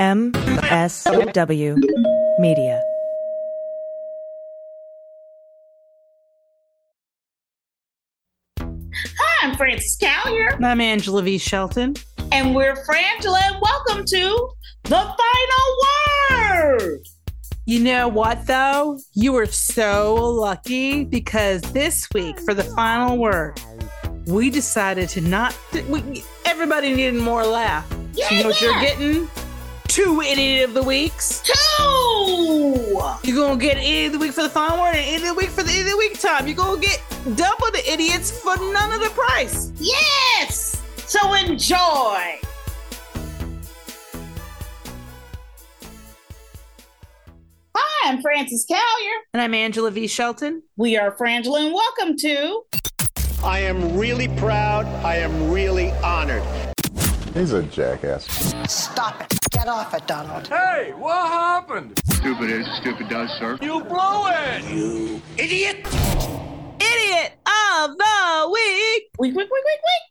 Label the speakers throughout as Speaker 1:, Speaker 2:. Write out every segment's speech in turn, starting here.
Speaker 1: MSW Media.
Speaker 2: Hi, I'm Frances Callier.
Speaker 3: And I'm Angela V. Shelton.
Speaker 2: And we're Frangela, and welcome to The Final Word.
Speaker 3: You know what, though? You were so lucky because this week, for the final word, we decided to not. We, everybody needed more laugh.
Speaker 2: Yeah,
Speaker 3: so you know what
Speaker 2: yeah.
Speaker 3: you're getting? Two idiot of the weeks.
Speaker 2: Two!
Speaker 3: You're gonna get idiot of the week for the final word and idiot of the week for the idiot of the week time. You're gonna get double the idiots for none of the price.
Speaker 2: Yes! So enjoy. Hi, I'm Frances Callier.
Speaker 3: And I'm Angela V. Shelton.
Speaker 2: We are Frangela, and welcome to
Speaker 4: I am really proud. I am really honored.
Speaker 5: He's a jackass.
Speaker 6: Stop it. Get off it, Donald.
Speaker 7: Hey, what happened?
Speaker 8: Stupid is, stupid does, sir.
Speaker 7: You blow it!
Speaker 3: You idiot! Idiot of the week.
Speaker 2: Week, week, week, week, week.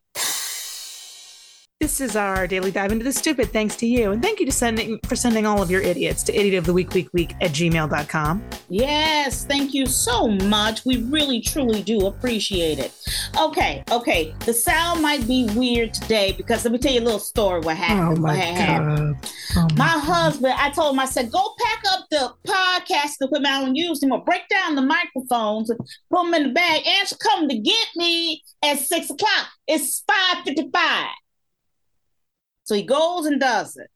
Speaker 3: This is our daily dive into the stupid, thanks to you. And thank you to sending for sending all of your idiots to idiot of the week, week, week at gmail.com.
Speaker 2: Yes, thank you so much. We really, truly do appreciate it. Okay, okay. The sound might be weird today because let me tell you a little story what happened. Oh, what had happened.
Speaker 3: Oh
Speaker 2: My husband, I told him, I said, go pack up the podcast equipment I don't use anymore. Break down the microphones, put them in the bag, and she'll come to get me at six o'clock. It's 5.55. So he goes and does it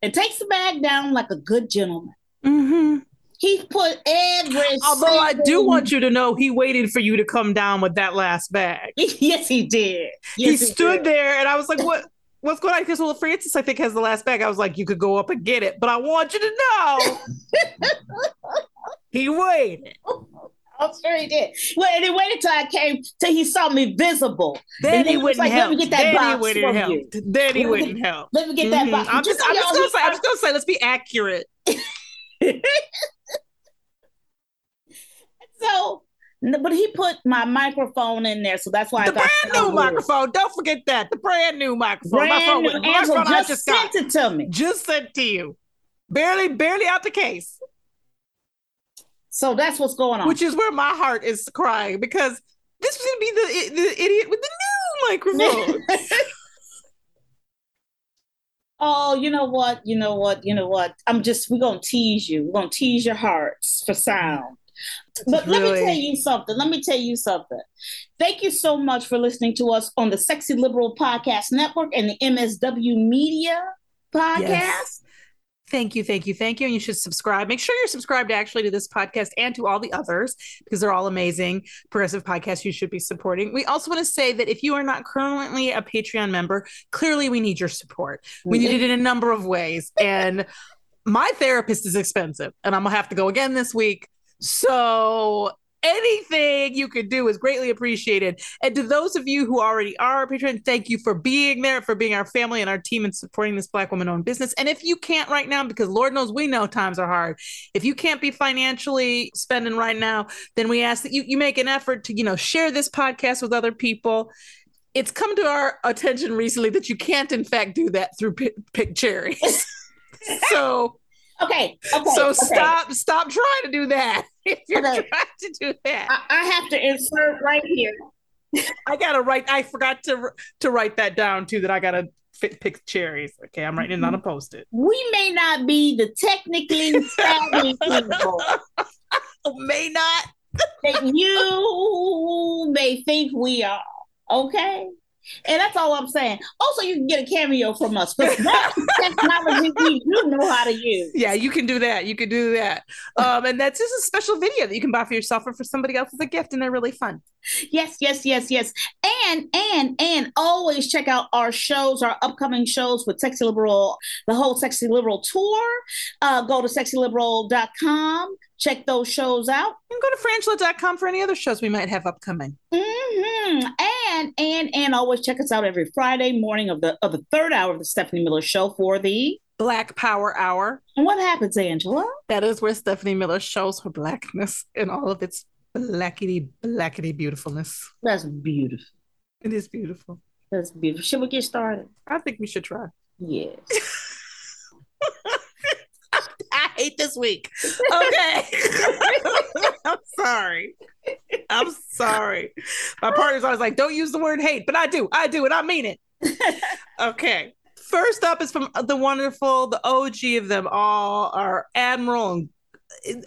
Speaker 2: and takes the bag down like a good gentleman.
Speaker 3: hmm
Speaker 2: He put every
Speaker 3: Although I do want you to know he waited for you to come down with that last bag.
Speaker 2: yes, he did.
Speaker 3: he
Speaker 2: Yes,
Speaker 3: stood
Speaker 2: did.
Speaker 3: there and I was like, what? What's going on? Because well, Frances, I think, has the last bag. I was like, you could go up and get it, but I want you to know he waited.
Speaker 2: I'm sure he did. Well, and he waited till I came till he saw me visible.
Speaker 3: Then
Speaker 2: And
Speaker 3: he
Speaker 2: then he was
Speaker 3: wouldn't
Speaker 2: like, let
Speaker 3: help.
Speaker 2: me get that
Speaker 3: then he wouldn't help.
Speaker 2: you.
Speaker 3: Then he
Speaker 2: Let me
Speaker 3: wouldn't
Speaker 2: get-
Speaker 3: help.
Speaker 2: Let me get that
Speaker 3: Mhm.
Speaker 2: box.
Speaker 3: I'm just, I'm just gonna say, I'm just gonna say, let's be accurate.
Speaker 2: So, but he put my microphone in there, so that's why
Speaker 3: The
Speaker 2: I got
Speaker 3: brand new microphone. Don't forget that. The brand new microphone. my
Speaker 2: Brand
Speaker 3: phone,
Speaker 2: new.
Speaker 3: my
Speaker 2: Angela
Speaker 3: phone I
Speaker 2: just,
Speaker 3: just got.
Speaker 2: sent it to me.
Speaker 3: Just sent to you. Barely, barely out the case.
Speaker 2: So that's what's going on.
Speaker 3: Which is where my heart is crying because this was gonna be the, the idiot with the new microphone.
Speaker 2: oh, you know what? You know what? You know what? I'm just we're gonna tease you. We're gonna tease your hearts for sound. But let me tell you something. Let me tell you something. Thank you so much for listening to us on the Sexy Liberal Podcast Network and the MSW Media Podcast.
Speaker 3: Yes. Thank you, thank you, thank you. And you should subscribe. Make sure you're subscribed actually to this podcast and to all the others because they're all amazing progressive podcasts you should be supporting. We also want to say that if you are not currently a Patreon member, clearly we need your support. We need it in a number of ways. And my therapist is expensive, and I'm gonna have to go again this week. So anything you could do is greatly appreciated. And to those of you who already are a patron, thank you for being there, for being our family and our team and supporting this Black woman owned business. And if you can't right now, because Lord knows we know times are hard, if you can't be financially spending right now, then we ask that you, you make an effort to, you know, share this podcast with other people. It's come to our attention recently that you can't, in fact, do that through pick, pick cherries. so,
Speaker 2: Okay. Okay.
Speaker 3: so
Speaker 2: okay.
Speaker 3: stop, stop trying to do that. If you're trying to do that,
Speaker 2: I, I have to insert right here.
Speaker 3: I gotta write. I forgot to to write that down too. That I gotta fit, pick cherries. Okay, I'm writing it on a mm-hmm. post it.
Speaker 2: We may not be the technically savvy people
Speaker 3: May not.
Speaker 2: that you may think we are. Okay. And that's all I'm saying. Also, you can get a cameo from us because that's technology we do know how to use.
Speaker 3: Yeah, you can do that. You can do that. Um, and that's just a special video that you can buy for yourself or for somebody else as a gift, and they're really fun.
Speaker 2: Yes, yes, yes, yes. And and and always check out our shows, our upcoming shows with Sexy Liberal, the whole Sexy Liberal tour. Uh, go to sexyliberal.com. Check those shows out.
Speaker 3: And go to frangela.com for any other shows we might have upcoming.
Speaker 2: Hmm And and and always check us out every Friday morning of the of the third hour of the Stephanie Miller Show for the.
Speaker 3: Black Power Hour.
Speaker 2: And what happens, Angela?
Speaker 3: That is where Stephanie Miller shows her blackness in all of its blackety, blackety beautifulness.
Speaker 2: That's beautiful.
Speaker 3: It is beautiful.
Speaker 2: That's beautiful. Should we get started?
Speaker 3: I think we should try.
Speaker 2: Yes.
Speaker 3: hate this week. Okay. I'm sorry. I'm sorry. My partner's always like, don't use the word hate, but I do. I do, and I mean it. okay. First up is from the wonderful, the OG of them all, our Admiral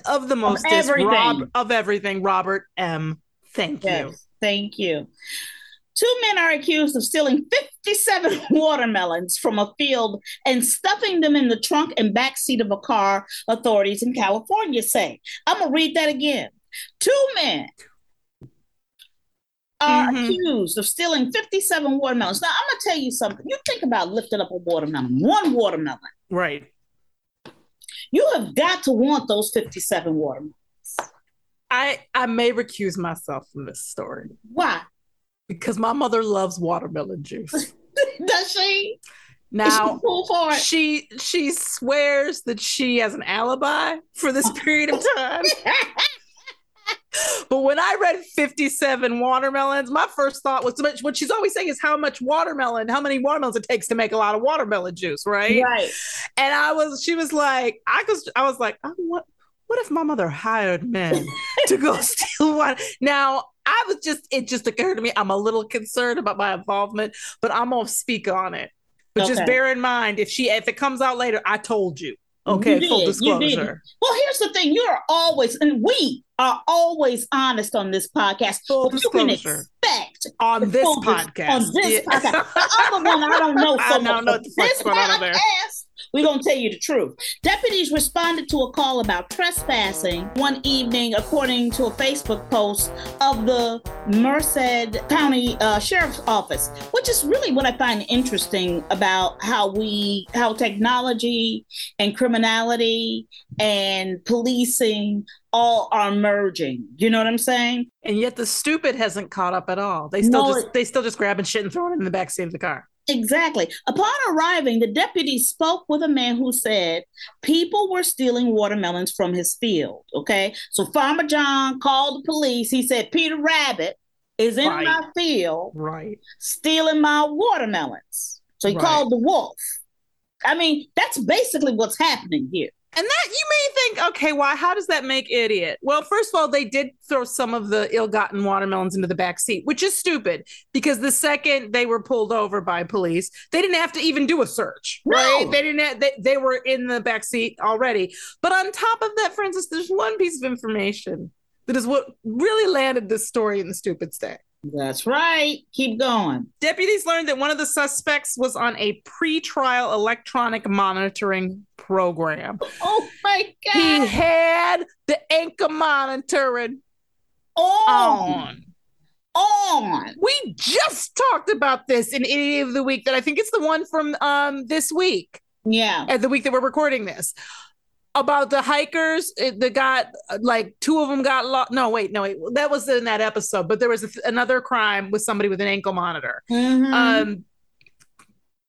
Speaker 3: of the most
Speaker 2: everything.
Speaker 3: Rob, of everything, Robert M. Thank you.
Speaker 2: Thank you. Two men are accused of stealing 57 watermelons from a field and stuffing them in the trunk and back seat of a car, authorities in California say. I'm going to read that again. Two men are
Speaker 3: Mhm.
Speaker 2: accused of stealing 57 watermelons. Now, I'm going to tell you something. You think about lifting up a watermelon, one watermelon.
Speaker 3: Right.
Speaker 2: You have got to want those 57 watermelons.
Speaker 3: I I may recuse myself from this story
Speaker 2: Why?
Speaker 3: Because my mother loves watermelon juice.
Speaker 2: Does she? She
Speaker 3: Now
Speaker 2: it?
Speaker 3: she she swears that she has an alibi for this period of time. But when I read 57 watermelons, my first thought was what she's always saying is how much watermelon, how many watermelons it takes to make a lot of watermelon juice, right?
Speaker 2: Right.
Speaker 3: And I was, she was like, I was, I was like, oh, what, what if my mother hired men to go steal one? Now, I was just, it just occurred to me, I'm a little concerned about my involvement, but I'm gonna speak on it. But just bear in mind, if she, if it comes out later, I told you. Okay,
Speaker 2: You
Speaker 3: full disclosure.
Speaker 2: Well, here's the thing: you are always, and we are always honest on this podcast.
Speaker 3: Full
Speaker 2: you can
Speaker 3: disclosure.
Speaker 2: expect
Speaker 3: On this
Speaker 2: dis-
Speaker 3: podcast.
Speaker 2: On this
Speaker 3: Yeah.
Speaker 2: podcast, the other one I don't know so
Speaker 3: I don't know what the fuck's going on there.
Speaker 2: We're gonna tell you the truth. Deputies responded to a call about trespassing one evening, according to a Facebook post of the Merced County uh, Sheriff's Office, which is really what I find interesting about how we, how technology and criminality and policing all are merging. You know what I'm saying?
Speaker 3: And yet the stupid hasn't caught up at all. They still
Speaker 2: No,
Speaker 3: just
Speaker 2: it-
Speaker 3: they still just grabbing shit and throwing it in the backseat of the car.
Speaker 2: Exactly. Upon arriving, the deputy spoke with a man who said people were stealing watermelons from his field. Okay. So Farmer John called the police. He said, Peter Rabbit is in
Speaker 3: Right.
Speaker 2: my field
Speaker 3: Right.
Speaker 2: stealing my watermelons. So he
Speaker 3: Right.
Speaker 2: called the wolf. I mean, that's basically what's happening here.
Speaker 3: And that you may think, okay, why? How does that make idiot? Well, first of all, they did throw some of the ill-gotten watermelons into the back seat, which is stupid because the second they were pulled over by police, they didn't have to even do a search, right? They didn't. Have, they, they were in the back seat already. But on top of that, Frances, there's one piece of information that is what really landed this story in the stupid stack.
Speaker 2: That's right. Keep going.
Speaker 3: Deputies learned that one of the suspects was on a pre-trial electronic monitoring program.
Speaker 2: Oh my god.
Speaker 3: He had the ankle monitoring
Speaker 2: on.
Speaker 3: on.
Speaker 2: On.
Speaker 3: We just talked about this in Idiot of the Week that I think it's the one from um this week,
Speaker 2: Yeah.
Speaker 3: At the week that we're recording this. About the hikers that got like two of them got lost. No, wait, no, wait. That was in that episode, but there was th- another crime with somebody with an ankle monitor.
Speaker 2: Mhm.
Speaker 3: Um,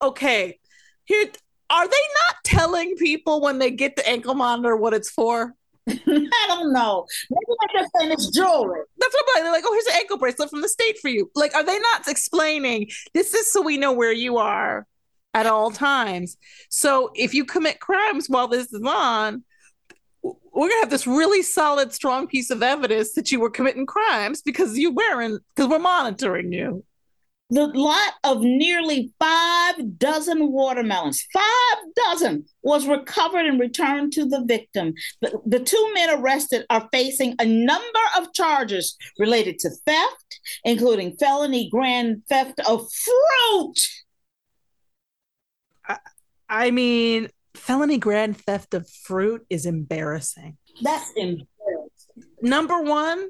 Speaker 3: okay, here are they not telling people when they get the ankle monitor what it's for?
Speaker 2: I don't know. Maybe they're just saying it's jewelry.
Speaker 3: That's what I'm like. They're like, oh, here's an ankle bracelet from the state for you. Like, are they not explaining this is so we know where you are at all times? So if you commit crimes while this is on, we're gonna have this really solid, strong piece of evidence that you were committing crimes because you wearing because we're monitoring you.
Speaker 2: The lot of nearly five dozen watermelons, five dozen, was recovered and returned to the victim. The, the two men arrested are facing a number of charges related to theft, including felony grand theft of fruit.
Speaker 3: I mean, felony grand theft of fruit is embarrassing.
Speaker 2: That's embarrassing.
Speaker 3: number one,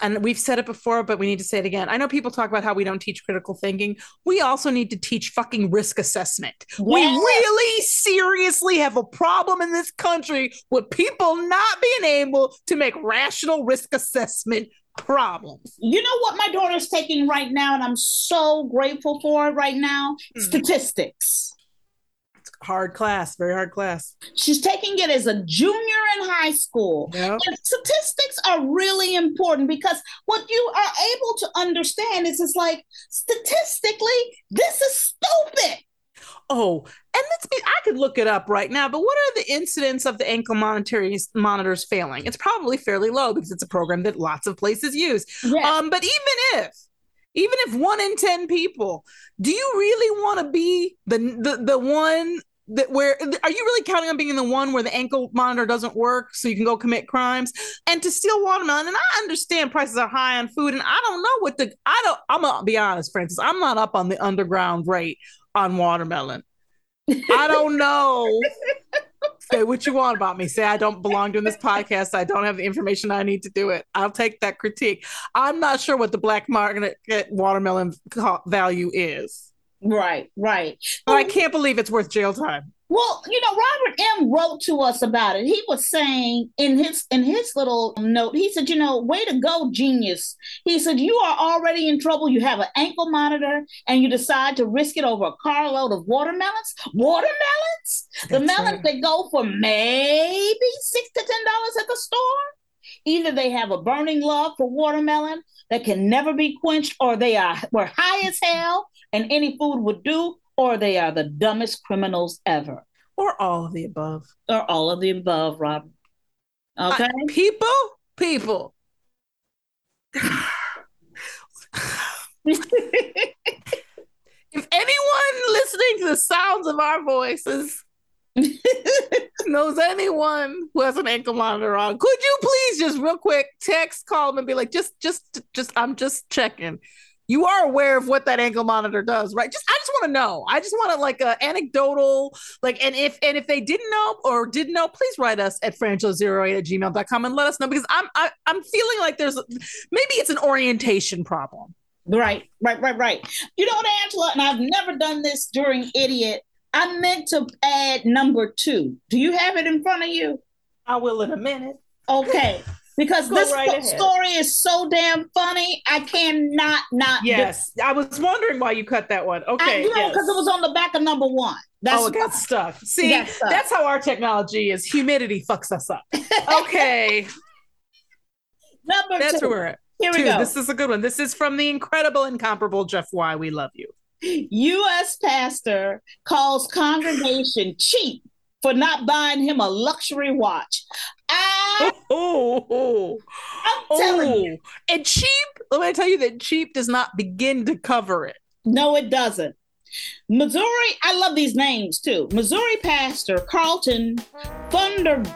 Speaker 3: and we've said it before, but we need to say it again. I know people talk about how we don't teach critical thinking. We also need to teach fucking risk assessment. We really seriously have a problem in this country with people not being able to make rational risk assessment problems.
Speaker 2: You know what my daughter's taking right now, and I'm so grateful for it right now?
Speaker 3: Hmm.
Speaker 2: Statistics.
Speaker 3: Hard class, very hard class.
Speaker 2: She's taking it as a junior in high school.
Speaker 3: Yep.
Speaker 2: And statistics are really important because what you are able to understand is it's like statistically, this is stupid.
Speaker 3: Oh, and let's be, I could look it up right now, but what are the incidents of the ankle monetary monitors failing? It's probably fairly low because it's a program that lots of places use.
Speaker 2: Yes.
Speaker 3: Um, but even if, even if one in 10 people, do you really want to be the, the, the one that where are you really counting on being the one where the ankle monitor doesn't work so you can go commit crimes? And to steal watermelon and i understand prices are high on food and i don't know what the i don't i'm gonna be honest frances i'm not up on the underground rate on watermelon. I don't know. Say what you want about me. Say i don't belong doing this podcast. I don't have the information i need to do it. I'll take that critique. I'm not sure what the black market eh, watermelon value is
Speaker 2: Right, right.
Speaker 3: but i can't believe it's worth jail time
Speaker 2: Well, you know, Robert M. wrote to us about it. He was saying in his in his little note, he said, you know, way to go, genius. He said, you are already in trouble. You have an ankle monitor and you decide to risk it over a carload of watermelons. Watermelons? the melons
Speaker 3: right.
Speaker 2: that go for maybe six to ten dollars at the store. Either they have a burning love for watermelon that can never be quenched, or they are were high as hell and any food would do, or they are the dumbest criminals ever
Speaker 3: or all of the above
Speaker 2: or all of the above, Robert. Okay.
Speaker 3: I- people, people. if anyone listening to the sounds of our voices knows anyone who has an ankle monitor on, could you please just real quick text, call them, and be like, just, just, just, I'm just checking. You are aware of what that ankle monitor does, right? Just, I just want to know. I just want to like a anecdotal, like, and if and if they didn't know or didn't know, please write us at franchise08 at gmail.com and let us know because I'm I, I'm feeling like there's maybe it's an orientation problem.
Speaker 2: right, right, right, right. You know what, Angela? And I've never done this during idiot. I meant to add number two. Do you have it in front of you?
Speaker 3: I will in a minute.
Speaker 2: Okay. Because
Speaker 3: Go
Speaker 2: this
Speaker 3: right
Speaker 2: story is so damn funny. I cannot not. do-
Speaker 3: Yes, I was wondering why you cut that one.
Speaker 2: I,
Speaker 3: Okay,
Speaker 2: you know,
Speaker 3: yes.
Speaker 2: because it was on the back of number one. That's
Speaker 3: oh, it got stuck. See,
Speaker 2: got stuck.
Speaker 3: that's how our technology is. Humidity fucks us up. Okay,
Speaker 2: number
Speaker 3: that's
Speaker 2: two.
Speaker 3: where we're at.
Speaker 2: Here we
Speaker 3: Two.
Speaker 2: go.
Speaker 3: This is a good one. This is from the incredible, incomparable Jeff Y. We love you.
Speaker 2: U.S. pastor calls congregation cheap for not buying him a luxury watch. I,
Speaker 3: Oh, oh,
Speaker 2: I'm telling you,
Speaker 3: oh. And cheap, let me tell you that cheap does not begin to cover it.
Speaker 2: no, it doesn't. Missouri, I love these names too. Missouri pastor Carlton Thunderberg.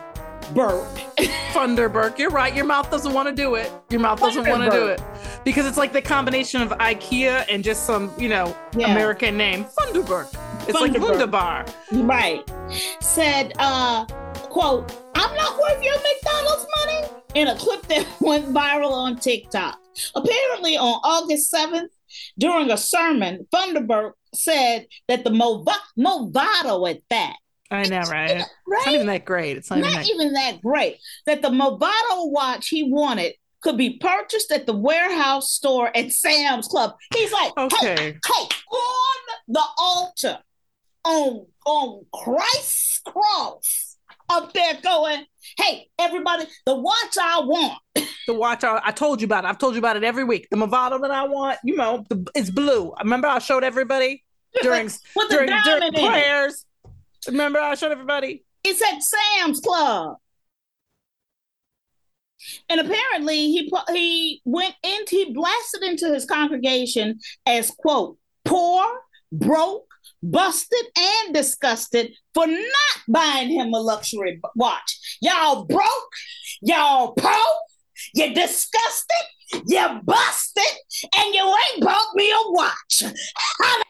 Speaker 3: Funderburk, you're right. Your mouth doesn't want to do it. Your mouth doesn't want to do it because it's like the combination of IKEA and just some, you know,
Speaker 2: Yeah.
Speaker 3: American name. Funderburk. It's like. Wunderbar.
Speaker 2: Right. Said, uh, quote, I'm not worth your McDonald's money in a clip that went viral on TikTok. Apparently, on August 7th, during a sermon, Thunderbird said that the Mov- Movado at that,
Speaker 3: I know, right? It's not even that great. It's not,
Speaker 2: Not
Speaker 3: even that.
Speaker 2: even that great, that the Movado watch he wanted could be purchased at the warehouse store at Sam's Club. He's like, hey,
Speaker 3: Okay.
Speaker 2: hey, on the altar, on on Christ's cross, up there going, hey, everybody, the watch I want.
Speaker 3: The watch I, I told you about it. I've told you about it every week. The Movado that I want, you know, the, it's blue. Remember I showed everybody during
Speaker 2: With the
Speaker 3: during, during
Speaker 2: it.
Speaker 3: prayers. Remember I showed everybody.
Speaker 2: It's at Sam's Club. And apparently he he went into he blasted into his congregation as quote poor, broke, busted, and disgusted for not buying him a luxury watch. Y'all broke, y'all poor, you disgusted, you busted, and you ain't bought me a watch.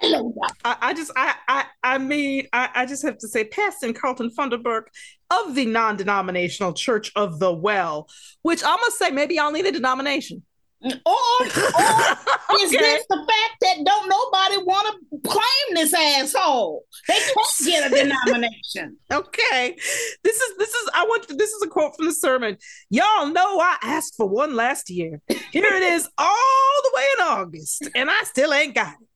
Speaker 2: Hallelujah.
Speaker 3: I, I just I I I mean I, I just have to say Pastor Carlton Funderburk of the non-denominational Church of the Well, which I'm gonna say maybe y'all need a denomination.
Speaker 2: Or, or is
Speaker 3: Okay.
Speaker 2: this the fact that don't nobody want to claim this asshole? They can't get a denomination.
Speaker 3: Okay. This is this is I want this is a quote from the sermon. Y'all know I asked for one last year. Here it is all the way in August, and I still ain't got it.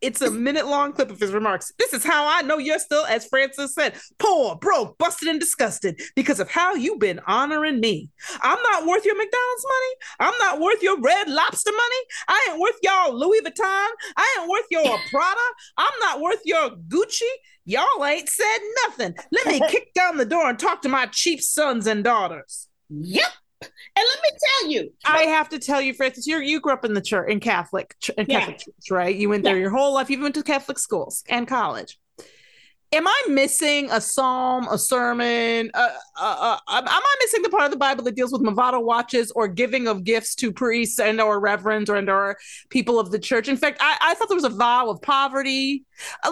Speaker 3: It's a minute long clip of his remarks. This is how I know you're still, as Frances said, poor, broke, busted, and disgusted because of how you've been honoring me. I'm not worth your McDonald's money. I'm not worth your red lobster money. I ain't worth y'all Louis Vuitton. I ain't worth your Prada. I'm not worth your Gucci. Y'all ain't said nothing. Let me kick down the door and talk to my cheap sons and daughters.
Speaker 2: Yep. And let me tell you,
Speaker 3: I have to tell you, Frances, you you grew up in the church, in Catholic, in
Speaker 2: Yeah.
Speaker 3: Catholic church, right? You went there
Speaker 2: Yeah.
Speaker 3: your whole life. You went to Catholic schools and college. Am I missing a psalm, a sermon? Uh, uh, uh, am I missing the part of the Bible that deals with Movado watches or giving of gifts to priests and or reverends or and or people of the church? In fact, I, I thought there was a vow of poverty. Uh,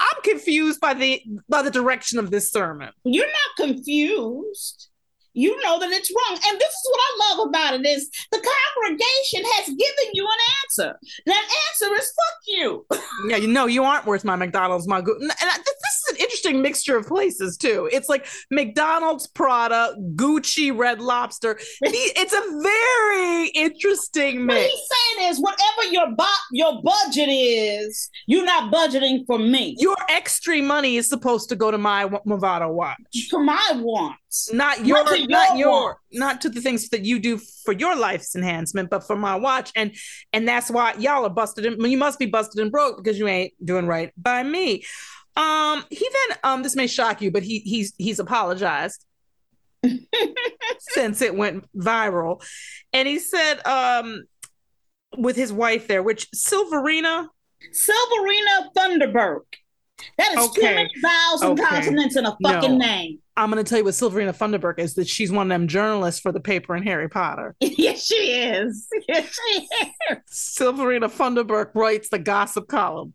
Speaker 3: I'm confused by the by the direction of this sermon.
Speaker 2: you're not confused. You know that it's wrong. And this is what I love about it is the congregation has given you an answer. That answer is fuck you.
Speaker 3: Yeah, you know, you aren't worth my McDonald's, my good. And I, this is an interesting mixture of places too. It's like McDonald's, Prada, Gucci, Red Lobster. It's a very interesting mix.
Speaker 2: What he's saying is whatever your bo- your budget is, you're not budgeting for me.
Speaker 3: Your extra money is supposed to go to my Movado watch,
Speaker 2: to my wants.
Speaker 3: Not your,
Speaker 2: Not to
Speaker 3: not
Speaker 2: your
Speaker 3: your, not to the things that you do for your life's enhancement, but for my watch. And and that's why y'all are busted. In, you must be busted and broke because you ain't doing right by me. Um, he then um, this may shock you, but he he's he's apologized since it went viral, and he said um with his wife there, which Silverina.
Speaker 2: Silverina Thunderberg. That is too
Speaker 3: Okay.
Speaker 2: many vowels and
Speaker 3: Okay.
Speaker 2: consonants in a fucking
Speaker 3: No.
Speaker 2: name.
Speaker 3: I'm going to tell you what Silverina Thunderberg is that she's one of them journalists for the paper in Harry Potter.
Speaker 2: yes, she is. Yes, she is.
Speaker 3: Silverina Thunderberg writes the gossip column.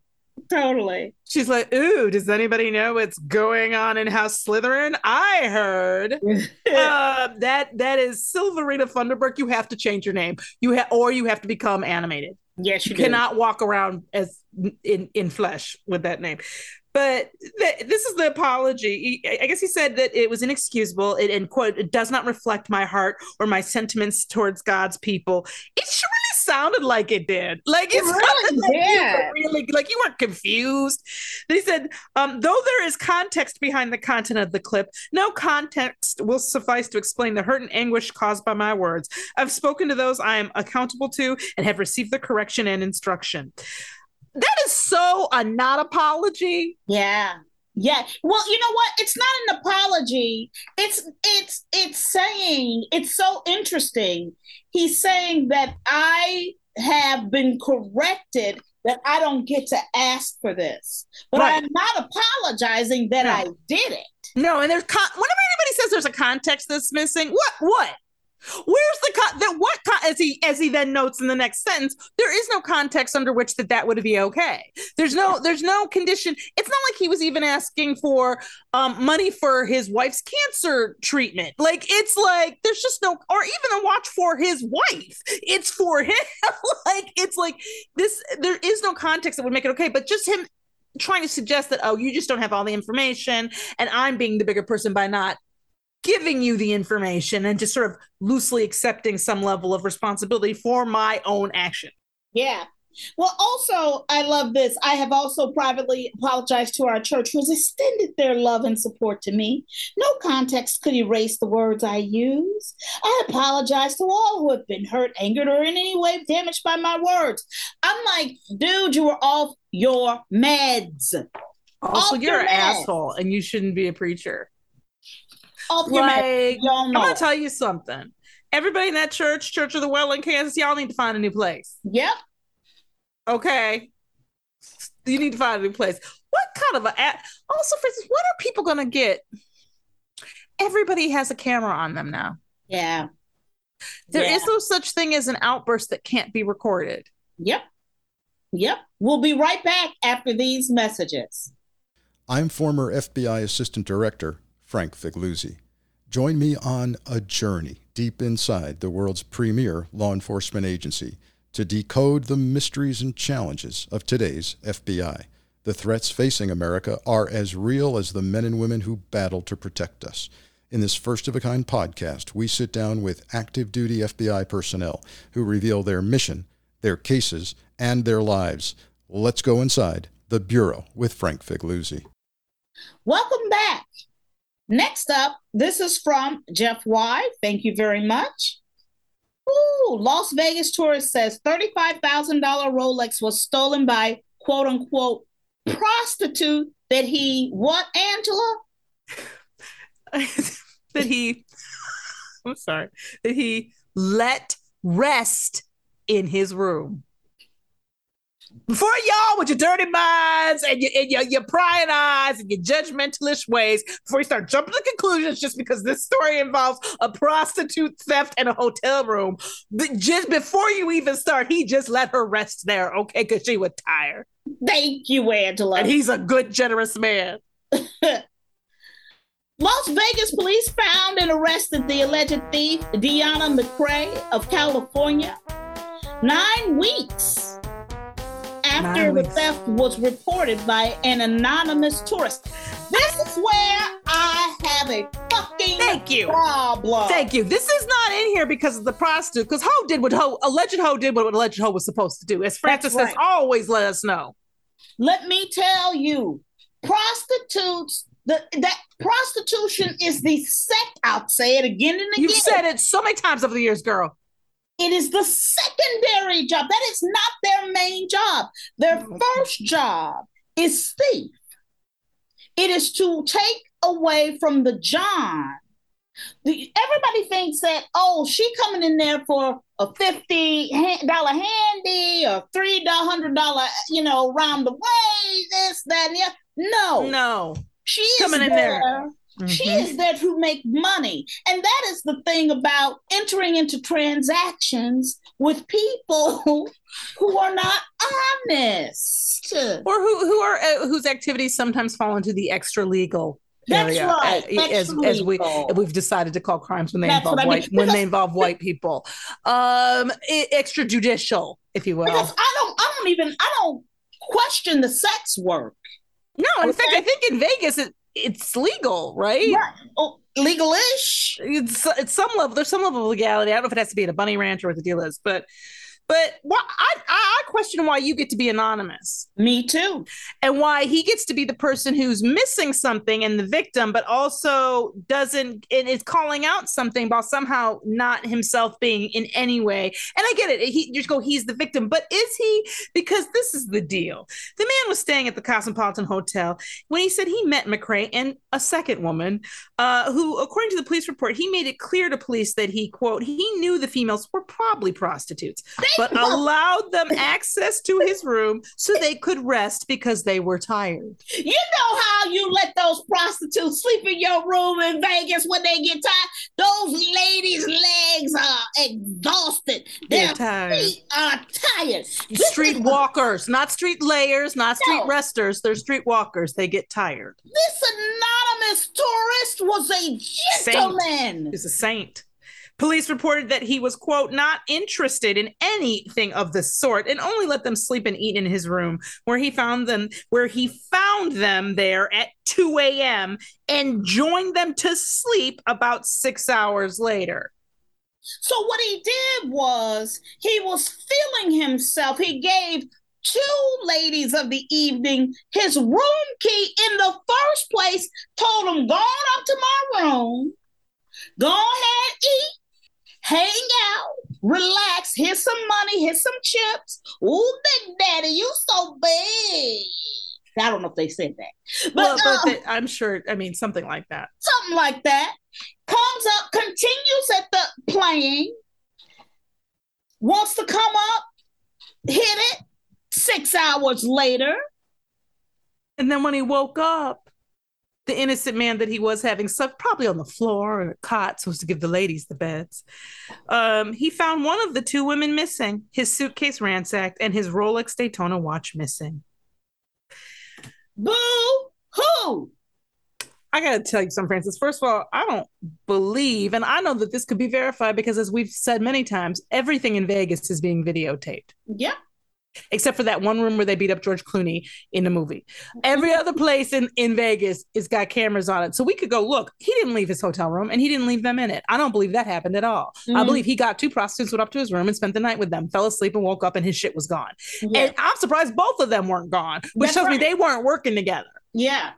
Speaker 2: Totally.
Speaker 3: She's like, "Ooh, does anybody know what's going on in House Slytherin? I heard uh, that that is Silverina Thunderberg. You have to change your name. You have, or you have to become animated.
Speaker 2: yes, you,
Speaker 3: You cannot walk around as in in flesh with that name." But th- this is the apology. He- I guess he said that it was inexcusable it, and quote, it does not reflect my heart or my sentiments towards God's people. It sure really sounded like it did. Like it
Speaker 2: It really
Speaker 3: like you
Speaker 2: did.
Speaker 3: were really like you weren't confused. They said, um, though there is context behind the content of the clip, no context will suffice to explain the hurt and anguish caused by my words. I've spoken to those I am accountable to and have received the correction and instruction. That is so a not apology.
Speaker 2: Yeah. Yeah. Well, you know what? It's not an apology. It's it's it's saying it's so interesting. He's saying that I have been corrected that I don't get to ask for this. But
Speaker 3: Right.
Speaker 2: I'm not apologizing that
Speaker 3: No.
Speaker 2: I did it.
Speaker 3: No, and there's con- whenever anybody says there's a context that's missing, what what? Where's the con- that what con- as he as he then notes in the next sentence, there is no context under which that that would be okay. There's no there's no condition. It's not like he was even asking for um money for his wife's cancer treatment. Like it's like there's just no or even a watch for his wife. It's for him. like it's like this there is no context that would make it okay, but just him trying to suggest that oh you just don't have all the information and I'm being the bigger person by not giving you the information and just sort of loosely accepting some level of responsibility for my own action.
Speaker 2: Yeah. Well, also, I love this. I have also privately apologized to our church who has extended their love and support to me. No context could erase the words I use. I apologize to all who have been hurt, angered, or in any way damaged by my words. I'm like, dude, you were off your meds.
Speaker 3: Also,
Speaker 2: Off
Speaker 3: you're
Speaker 2: your
Speaker 3: an
Speaker 2: meds.
Speaker 3: asshole and you shouldn't be a preacher.
Speaker 2: Off your.
Speaker 3: Like,
Speaker 2: Y'all
Speaker 3: I'm gonna tell you something. Everybody in that church, Church of the Well in Kansas, y'all need to find a new place.
Speaker 2: Yep.
Speaker 3: Okay. You need to find a new place. What kind of a a- also for instance, what are people gonna get? Everybody has a camera on them now.
Speaker 2: Yeah.
Speaker 3: There is
Speaker 2: Yeah.
Speaker 3: no such thing as an outburst that can't be recorded.
Speaker 2: Yep. Yep. We'll be right back after these messages.
Speaker 9: I'm former FBI Assistant Director Frank Figluzzi. Join me on a journey deep inside the world's premier law enforcement agency to decode the mysteries and challenges of today's FBI. The threats facing America are as real as the men and women who battle to protect us. In this first of a kind podcast, we sit down with active duty FBI personnel who reveal their mission, their cases, and their lives, let's go inside the Bureau with Frank Figluzzi.
Speaker 2: Welcome back. Next up, this is from Jeff Y. Thank you very much. Ooh, Las Vegas tourist says $35,000 Rolex was stolen by quote unquote prostitute that he, what, Angela?
Speaker 3: that he, I'm sorry, that he let rest in his room. Before y'all with your dirty minds and your, and your, your prying eyes and your judgmentalish ways, before you start jumping to conclusions just because this story involves a prostitute theft in a hotel room, just before you even start, he just let her rest there, okay? Because she was tired.
Speaker 2: Thank you, Angela.
Speaker 3: And he's a good, generous man.
Speaker 2: Las Vegas police found and arrested the alleged thief, Deanna McCrae of California, nine weeks after the theft was reported by an anonymous tourist. This is where I have a fucking
Speaker 3: Thank you.
Speaker 2: problem.
Speaker 3: Thank you. This is not in here because of the prostitute, because Ho did what Ho, alleged Ho did what alleged Ho was supposed to do. As Frances
Speaker 2: That's
Speaker 3: says, always let us know.
Speaker 2: Let me tell you, prostitutes. The, that prostitution is the sect. I'll say it again and again.
Speaker 3: You've said it so many times over the years, girl.
Speaker 2: It is the secondary job. That is not their main job. Their first job is thief. It is to take away from the John. The, everybody thinks that oh, she coming in there for a fifty dollar handy or three hundred dollar, you know, round the way. This, that, and the other. No,
Speaker 3: No.
Speaker 2: she is
Speaker 3: coming in
Speaker 2: there.
Speaker 3: there.
Speaker 2: She
Speaker 3: Mhm.
Speaker 2: is there to make money. And that is the thing about entering into transactions with people who are not honest.
Speaker 3: Or who who are uh, whose activities sometimes fall into the extra legal
Speaker 2: That's
Speaker 3: area,
Speaker 2: right,
Speaker 3: uh, as, as we we've decided to call crimes when they
Speaker 2: That's
Speaker 3: involve
Speaker 2: I mean.
Speaker 3: white when they involve white people, um, extrajudicial, if you will.
Speaker 2: Because I don't I don't even I don't question the sex work.
Speaker 3: No, in fact, I think in Vegas it, it's legal, right?
Speaker 2: Right. Oh, legal-ish.
Speaker 3: It's it's some level. There's some level of legality. I don't know if it has to be at a bunny ranch or what the deal is, but but why, I, I I question why you get to be anonymous
Speaker 2: Me too.
Speaker 3: and why he gets to be the person who's missing something and the victim, but also doesn't and is calling out something while somehow not himself being in any way. And I get it. He you just go, he's the victim, but is he? Because this is the deal. The man was staying at the Cosmopolitan Hotel when he said he met McCrae and a second woman, uh, who, according to the police report, he made it clear to police that he quote he knew the females were probably prostitutes, but allowed them access to his room so they could rest because they were tired.
Speaker 2: You know how you let those prostitutes sleep in your room in Vegas when they get tired? Those ladies' legs are exhausted.
Speaker 3: They're
Speaker 2: Their
Speaker 3: tired.
Speaker 2: feet are tired.
Speaker 3: Street walkers, not street layers, not street
Speaker 2: No.
Speaker 3: resters. They're street walkers. They get tired.
Speaker 2: This anonymous tourist was a gentleman.
Speaker 3: He's a saint. Police reported that he was, quote, not interested in anything of the sort and only let them sleep and eat in his room, where he found them, where he found them there at 2 a.m. and joined them to sleep about six hours later.
Speaker 2: So what he did was he was feeling himself. He gave two ladies of the evening his room key in the first place, told him, go on up to my room, go ahead, eat, hang out, relax, here's some money, here's some chips. Ooh, Big Daddy, you so big. I don't know if they said that. But,
Speaker 3: well, but
Speaker 2: uh,
Speaker 3: they- I'm sure, I mean, something like that.
Speaker 2: something like that. Comes up, continues at the playing, wants to come up, hit it. Six hours later,
Speaker 3: And then when he woke up, the innocent man that he was having slept probably on the floor or a cot, supposed to give the ladies the beds. Um, he found one of the two women missing, his suitcase ransacked, and his Rolex Daytona watch missing.
Speaker 2: boo hoo.
Speaker 3: I gotta tell you something, Frances. First of all, I don't believe, and I know that this could be verified because, as we've said many times, everything in Vegas is being videotaped.
Speaker 2: Yeah.
Speaker 3: Except for that one room where they beat up George Clooney in the movie. Every other place in, in Vegas is got cameras on it. So we could go look. He didn't leave his hotel room and he didn't leave them in it. I don't believe that happened at all. I
Speaker 2: Mhm.
Speaker 3: believe he got two prostitutes, went up to his room and spent the night with them, fell asleep and woke up and his shit was gone.
Speaker 2: Yeah.
Speaker 3: And I'm surprised both of them weren't gone, which
Speaker 2: That's
Speaker 3: tells me they weren't working together.
Speaker 2: yeah.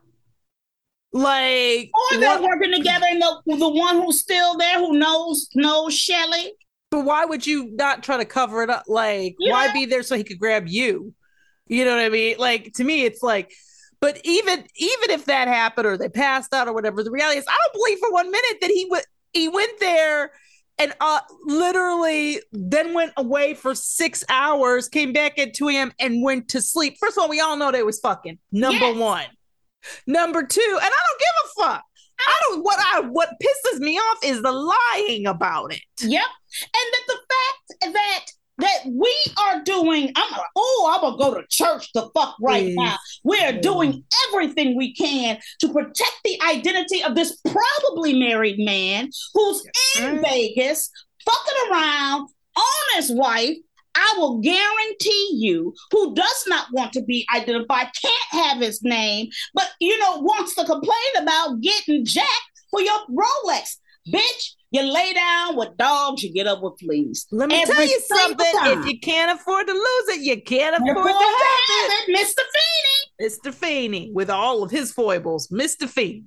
Speaker 3: Like,
Speaker 2: Or they're
Speaker 3: what-
Speaker 2: working together, and the, the one who's still there who knows knows Shelly.
Speaker 3: But why would you not try to cover it up? Like, why be there so he could grab you? You know what I mean? Like to me, it's like, but even even if that happened or they passed out or whatever, the reality is, I don't believe for one minute that he went he went there and uh literally then went away for six hours, came back at 2 a.m. and went to sleep. First of all, we all know they was fucking. Number
Speaker 2: Yes.
Speaker 3: one. Number two, and I don't give a fuck. I don't what what pisses me off is the lying about it.
Speaker 2: Yep. And that the fact that that we are doing, I'm oh, I'm gonna go to church the fuck right now. We are doing everything we can to protect the identity of this probably married man who's in
Speaker 3: Right.
Speaker 2: Vegas, fucking around on his wife. I will guarantee you, who does not want to be identified, can't have his name, but you know, wants to complain about getting jacked for your Rolex. Bitch, you lay down with dogs, you get up with fleas.
Speaker 3: Let me
Speaker 2: Every
Speaker 3: tell you something.
Speaker 2: time.
Speaker 3: If you can't afford to lose it, you can't afford to have it.
Speaker 2: it, Mr. Feeney.
Speaker 3: Mr. Feeney, with all of his foibles, Mr. Feeney.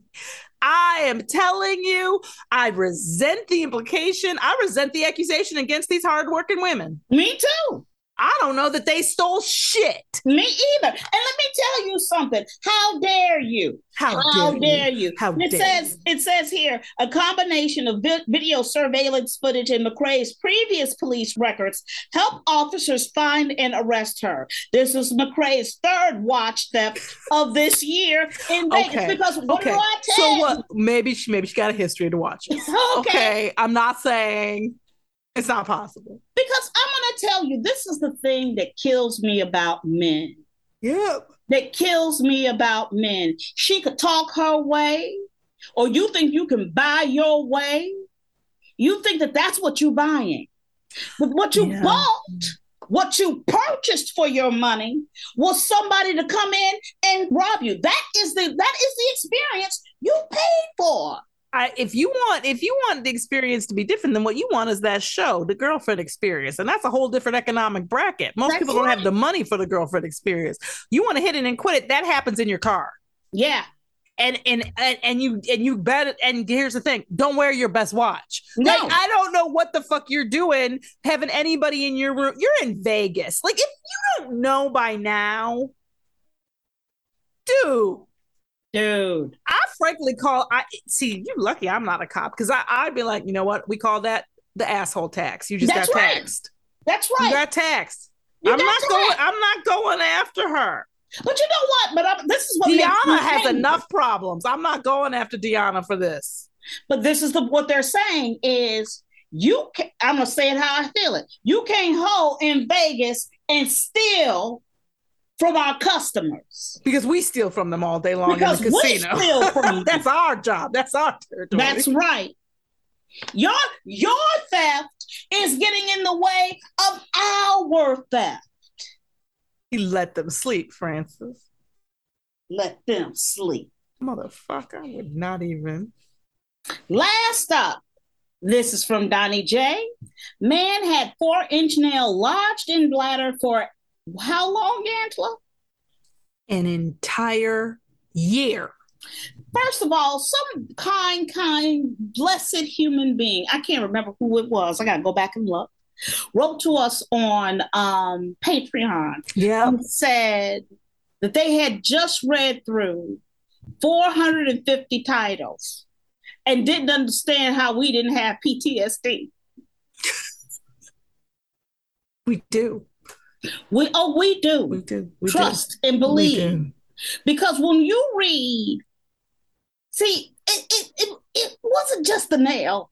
Speaker 3: I am telling you, I resent the implication. I resent the accusation against these hardworking women.
Speaker 2: Me too.
Speaker 3: I don't know that they stole shit.
Speaker 2: Me either. And let me tell you something. How dare you?
Speaker 3: How,
Speaker 2: How
Speaker 3: dare,
Speaker 2: dare
Speaker 3: you?
Speaker 2: you?
Speaker 3: How
Speaker 2: it
Speaker 3: dare
Speaker 2: says it says here a combination of vi- video surveillance footage and McRae's previous police records help officers find and arrest her. This is McRae's third watch theft of this year in Vegas.
Speaker 3: Okay.
Speaker 2: Because what
Speaker 3: Okay.
Speaker 2: do I tell
Speaker 3: So what? Maybe she maybe she got a history to watch.
Speaker 2: Okay.
Speaker 3: Okay. I'm not saying it's not possible.
Speaker 2: Because I'm going to tell you, this is the thing that kills me about men.
Speaker 3: Yeah.
Speaker 2: that kills me about men. She could talk her way, or you think you can buy your way. You think that that's what you're buying. But what you
Speaker 3: Yeah.
Speaker 2: bought, what you purchased for your money, was somebody to come in and rob you. That is the that is the experience you paid for.
Speaker 3: I, if you want if you want the experience to be different then what you want is that show the girlfriend experience. And that's a whole different economic bracket. Most
Speaker 2: That's
Speaker 3: people don't have the money for the girlfriend experience. You want to hit it and quit it that happens in your car.
Speaker 2: Yeah.
Speaker 3: and and and, and you and you bet and here's the thing don't wear your best watch.
Speaker 2: No.
Speaker 3: like i don't know what the fuck you're doing having anybody in your room. You're in vegas. Like if you don't know by now dude
Speaker 2: Dude.
Speaker 3: I frankly call I see you lucky I'm not a cop because I I'd be like, you know what? We call that the asshole tax. You just
Speaker 2: That's
Speaker 3: got
Speaker 2: right.
Speaker 3: taxed.
Speaker 2: That's
Speaker 3: You
Speaker 2: right.
Speaker 3: got taxed.
Speaker 2: You
Speaker 3: I'm
Speaker 2: got
Speaker 3: not going
Speaker 2: taxed.
Speaker 3: I'm not going after her.
Speaker 2: But you know what? But I'm, this is what
Speaker 3: Deanna has
Speaker 2: angry.
Speaker 3: enough problems. I'm not going after Deanna for this.
Speaker 2: But this is the what they're saying is you. Can, I'm gonna say it how I feel it. You can't hold in Vegas and steal from our customers.
Speaker 3: Because we steal from them all day long
Speaker 2: Because
Speaker 3: in the
Speaker 2: we
Speaker 3: casino.
Speaker 2: steal from them.
Speaker 3: That's our job. That's our territory.
Speaker 2: That's right. Your your theft is getting in the way of our theft.
Speaker 3: he let them sleep, Frances.
Speaker 2: Let them sleep.
Speaker 3: Motherfucker, I would not even.
Speaker 2: Last up, this is from Donnie J. Man had four inch nail lodged in bladder for how long, Angela?
Speaker 3: An entire year.
Speaker 2: First of all, some kind, kind, blessed human being, I can't remember who it was. I got to go back and look, wrote to us on um, Patreon
Speaker 3: Yeah.
Speaker 2: and said that they had just read through 450 titles and didn't understand how we didn't have PTSD.
Speaker 3: We do.
Speaker 2: We oh we do.
Speaker 3: We do. We do.
Speaker 2: Trust and
Speaker 3: We
Speaker 2: believe.
Speaker 3: do.
Speaker 2: Because when you read, see, it, it, it, it wasn't just the nail,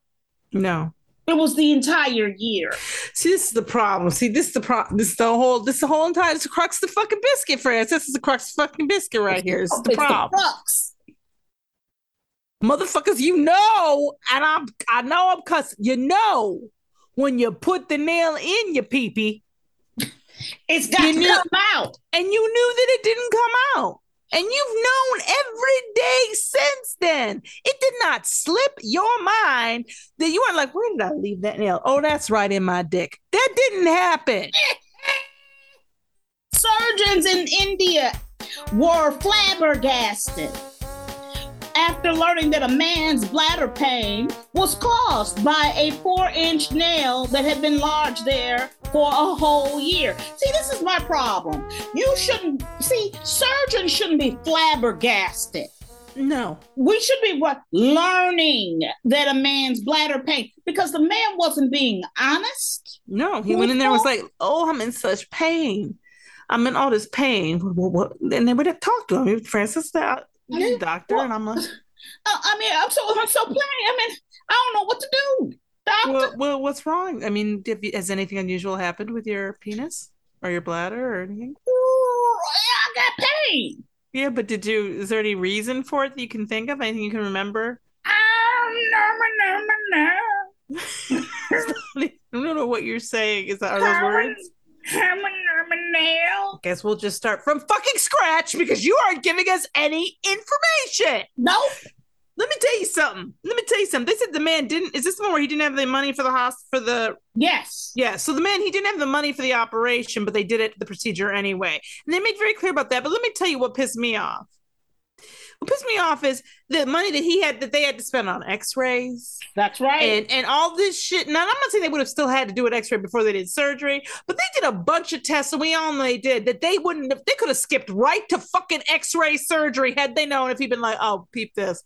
Speaker 3: No.
Speaker 2: it was the entire year.
Speaker 3: See, this is the problem. See, this is the problem. This is the whole. This is the whole entire. This is the crux of the fucking biscuit, friends. This is the crux of the fucking biscuit right here. This is the
Speaker 2: It's
Speaker 3: problem,
Speaker 2: crux.
Speaker 3: motherfuckers. You know, and I'm. I know I'm cussing. You know, when you put the nail in your peepee,
Speaker 2: It's got
Speaker 3: You
Speaker 2: to
Speaker 3: knew-
Speaker 2: come out.
Speaker 3: and you knew that it didn't come out. And you've known every day since then. It did not slip your mind that you weren't like, where did I leave that nail? Oh, that's right in my dick. That didn't happen.
Speaker 2: Surgeons in India were flabbergasted after learning that a man's bladder pain was caused by a four inch nail that had been lodged there for a whole year. See, this is my problem. You shouldn't, see, surgeons shouldn't be flabbergasted.
Speaker 3: No.
Speaker 2: We should be what, learning that a man's bladder pain because the man wasn't being honest.
Speaker 3: No. He went in there and was like, oh, I'm in such pain. I'm in all this pain. What, what? And they would have talked to him. Frances, the Doctor, and I'm like,
Speaker 2: I mean, I'm so I'm so plain. I mean, I don't know what to do. Doctor,
Speaker 3: well, well, what's wrong? I mean, have you, has anything unusual happened with your penis or your bladder or anything?
Speaker 2: Ooh, I got pain.
Speaker 3: Yeah, but did you? Is there any reason for it that you can think of? Anything you can remember?
Speaker 2: Ah, no, no, no,
Speaker 3: I don't know what you're saying. Is that are those words?
Speaker 2: Nail.
Speaker 3: Guess we'll just start from fucking scratch because you aren't giving us any information.
Speaker 2: Nope.
Speaker 3: Let me tell you something. Let me tell you something. They said the man didn't. Is this the one where he didn't have the money for the hospital for the?
Speaker 2: Yes.
Speaker 3: Yeah. So the man he didn't have the money for the operation, but they did it the procedure anyway, and they made very clear about that. But let me tell you what pissed me off. What pissed me off is the money that he had that they had to spend on X-rays
Speaker 2: That's right.
Speaker 3: and and all this shit. Now I'm not saying they would have still had to do an X-ray before they did surgery, but they did a bunch of tests, and we all know they did that. They wouldn't have. They could have skipped right to fucking X-ray surgery had they known. If he'd been like, "Oh, peep this,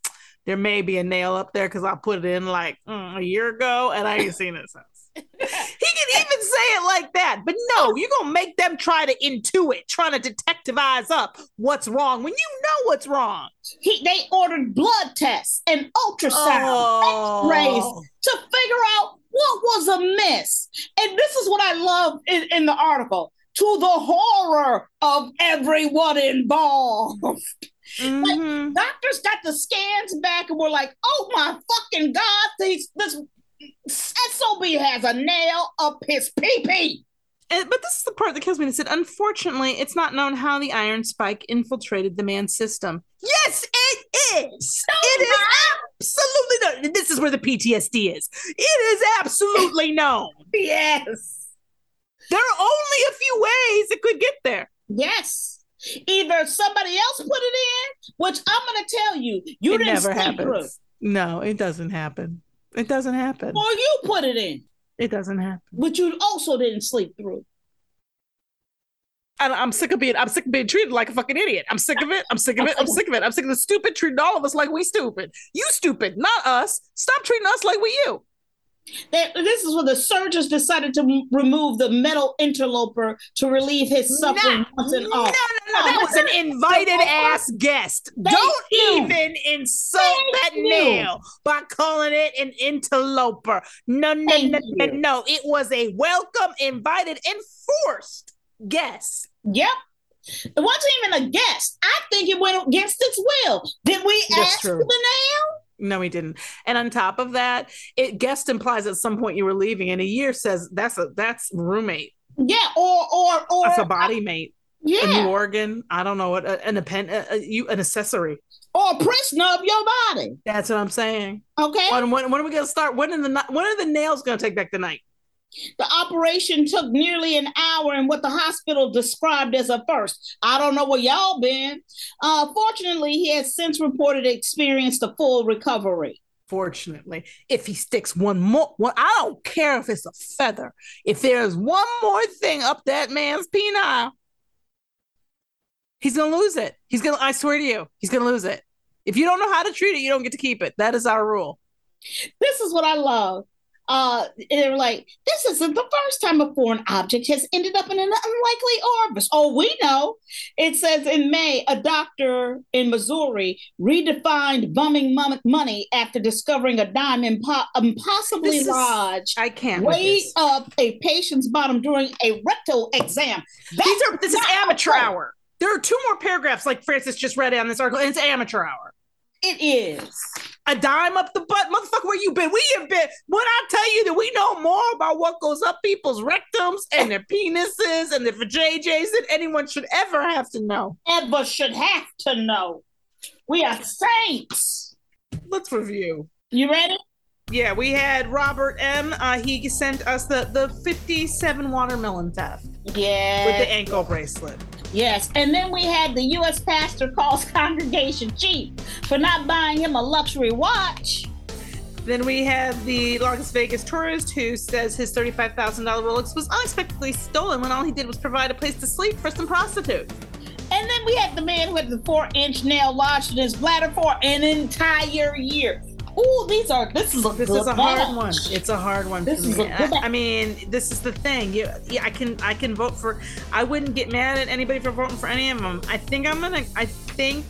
Speaker 3: there may be a nail up there because I put it in like mm, a year ago, and I ain't seen it since." He can even say it like that, but no, you're gonna make them try to intuit, trying to detectivize up what's wrong when you know what's wrong.
Speaker 2: he, they ordered blood tests and ultrasound,
Speaker 3: Oh.
Speaker 2: X-rays to figure out what was amiss. And this is what I love in, in the article. To the horror of everyone involved.
Speaker 3: Mhm.
Speaker 2: Doctors got the scans back and were like, oh my fucking God, these, this SOB has a nail up his pee-pee.
Speaker 3: And, but this is the part that kills me. They said, unfortunately, it's not known how the iron spike infiltrated the man's system. Yes, it is. it is absolutely known. This is where the PTSD is. It is absolutely known.
Speaker 2: Yes.
Speaker 3: There are only a few ways it could get there.
Speaker 2: Yes. Either somebody else put it in, which I'm going to tell you, you
Speaker 3: it
Speaker 2: didn't
Speaker 3: never
Speaker 2: sleep through,
Speaker 3: happens. No, it doesn't happen. It doesn't happen.
Speaker 2: or you put it in,
Speaker 3: It doesn't happen.
Speaker 2: But you also didn't sleep through.
Speaker 3: And I'm sick of being I'm sick of being treated like a fucking idiot. I'm sick of it. I'm sick of it. I'm sick of it. I'm sick of the stupid treating all of us like we stupid. You stupid, not us. Stop treating us like we you.
Speaker 2: That, this is when the surgeons decided to m- remove the metal interloper to relieve his suffering
Speaker 3: No,
Speaker 2: once and
Speaker 3: no,
Speaker 2: all.
Speaker 3: no, no, that was an invited ass guest.
Speaker 2: Thank
Speaker 3: Don't
Speaker 2: you.
Speaker 3: even insult
Speaker 2: Thank
Speaker 3: that
Speaker 2: you.
Speaker 3: nail by calling it an interloper. No, no,
Speaker 2: Thank
Speaker 3: no, no, no. It was a welcome, invited, enforced guest.
Speaker 2: Yep. It wasn't even a guest. I think it went against its will. Did we
Speaker 3: That's
Speaker 2: ask
Speaker 3: true.
Speaker 2: for the nail?
Speaker 3: No, he didn't. And on top of that, it guest implies at some point you were leaving, and a year says that's a that's roommate,
Speaker 2: Yeah, or or or
Speaker 3: that's a body mate, a new organ. I don't know what a- an append, you an accessory.
Speaker 2: or a prisoner of your body.
Speaker 3: That's what I'm saying.
Speaker 2: Okay.
Speaker 3: When, when, when are we gonna start? When are the when are the nails gonna take back the night?
Speaker 2: The operation took nearly an hour in what the hospital described as a first. I don't know where y'all been. Uh, fortunately, he has since reported experienced a full recovery.
Speaker 3: Fortunately, if he sticks one more, one, I don't care if it's a feather. If there's one more thing up that man's penile, he's gonna lose it. He's gonna. I swear to you, he's gonna lose it. If you don't know how to treat it, you don't get to keep it. That is our rule.
Speaker 2: This is what I love. Uh, they're like, this isn't the first time a foreign object has ended up in an unlikely orifice. Oh, we know. It says in May, a doctor in Missouri redefined bumming mon- money after discovering a dime impo- impossibly
Speaker 3: This is- I can't.
Speaker 2: way up a patient's bottom during a rectal exam. That's
Speaker 3: These are. This is amateur
Speaker 2: okay.
Speaker 3: hour. There are two more paragraphs like Frances just read on this article, and it's amateur hour.
Speaker 2: It is.
Speaker 3: A dime up the butt, motherfucker. Where you been? We have been. When I tell you that we know more about what goes up people's rectums and their penises and their vajayjays than anyone should ever have to know.
Speaker 2: Ever should have to know. We are saints.
Speaker 3: Let's review.
Speaker 2: You ready?
Speaker 3: Yeah, we had Robert M. Uh, he sent us the the 57 watermelon theft
Speaker 2: Yeah.
Speaker 3: with the ankle bracelet.
Speaker 2: Yes, and then we had the U.S. pastor calls congregation cheap for not buying him a luxury watch.
Speaker 3: Then we have the Las Vegas tourist who says his $35,000 Rolex was unexpectedly stolen when all he did was provide a place to sleep for some prostitutes.
Speaker 2: And then we had the man who had the four-inch nail lodged in his bladder for an entire year. Ooh, these are this is a
Speaker 3: This is a hard one. It's a hard one
Speaker 2: This
Speaker 3: for
Speaker 2: is
Speaker 3: me. I, I mean, this is the thing. You, yeah, I can I can vote for. I wouldn't get mad at anybody for voting for any of them. I think I'm gonna. I think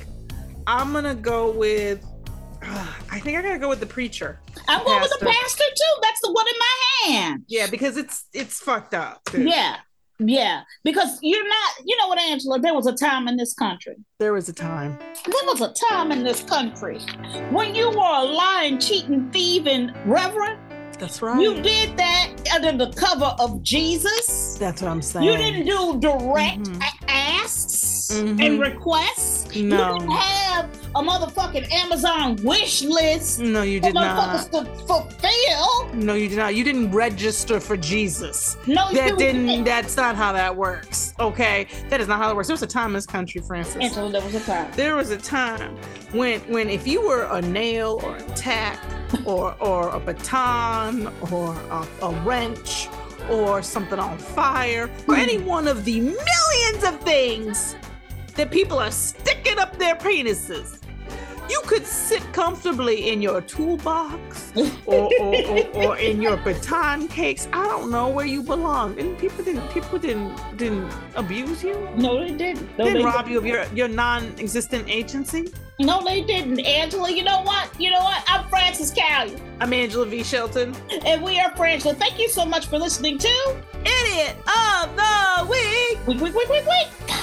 Speaker 3: I'm gonna go with. I think I gotta go with the preacher.
Speaker 2: I'm going with the
Speaker 3: Pastor.
Speaker 2: pastor too. That's the one in my hand.
Speaker 3: Yeah, because it's it's fucked up. dude.
Speaker 2: Yeah, yeah. Because you're not. You know what, Angela? There was a time in this country.
Speaker 3: There was a time.
Speaker 2: There was a time in this country when you were a lying, cheating, thieving reverend.
Speaker 3: That's right.
Speaker 2: You did that under the cover of Jesus.
Speaker 3: That's what I'm saying.
Speaker 2: You didn't do direct
Speaker 3: Mhm.
Speaker 2: a- asks
Speaker 3: Mhm.
Speaker 2: and requests. You
Speaker 3: No.
Speaker 2: didn't have a motherfucking Amazon wish list
Speaker 3: No, you
Speaker 2: for
Speaker 3: did not.
Speaker 2: to fulfill.
Speaker 3: No, you did not. You didn't register for Jesus.
Speaker 2: No, you
Speaker 3: That didn't. That's not how that works. Okay, that is not how it works. There was a time in this country, Frances.
Speaker 2: And so there was a time.
Speaker 3: There was a time when, when if you were a nail or a tack or or a baton or a, a wrench or something on fire or any hmm. one of the millions of things that people are sticking up their penises. You could sit comfortably in your toolbox or, or, or, or in your baton cakes. I don't know where you belong. And people didn't people didn't didn't abuse you.
Speaker 2: No, they didn't. No,
Speaker 3: Didn't
Speaker 2: they
Speaker 3: rob you of your, your non-existent agency.
Speaker 2: No, they didn't. Angela, you know what? You know what? I'm Frances Callier,
Speaker 3: I'm Angela V. Shelton.
Speaker 2: and we are Frangela. Thank you so much for listening to
Speaker 3: Idiot of the week.
Speaker 2: Week, Week, Week, Week, Week.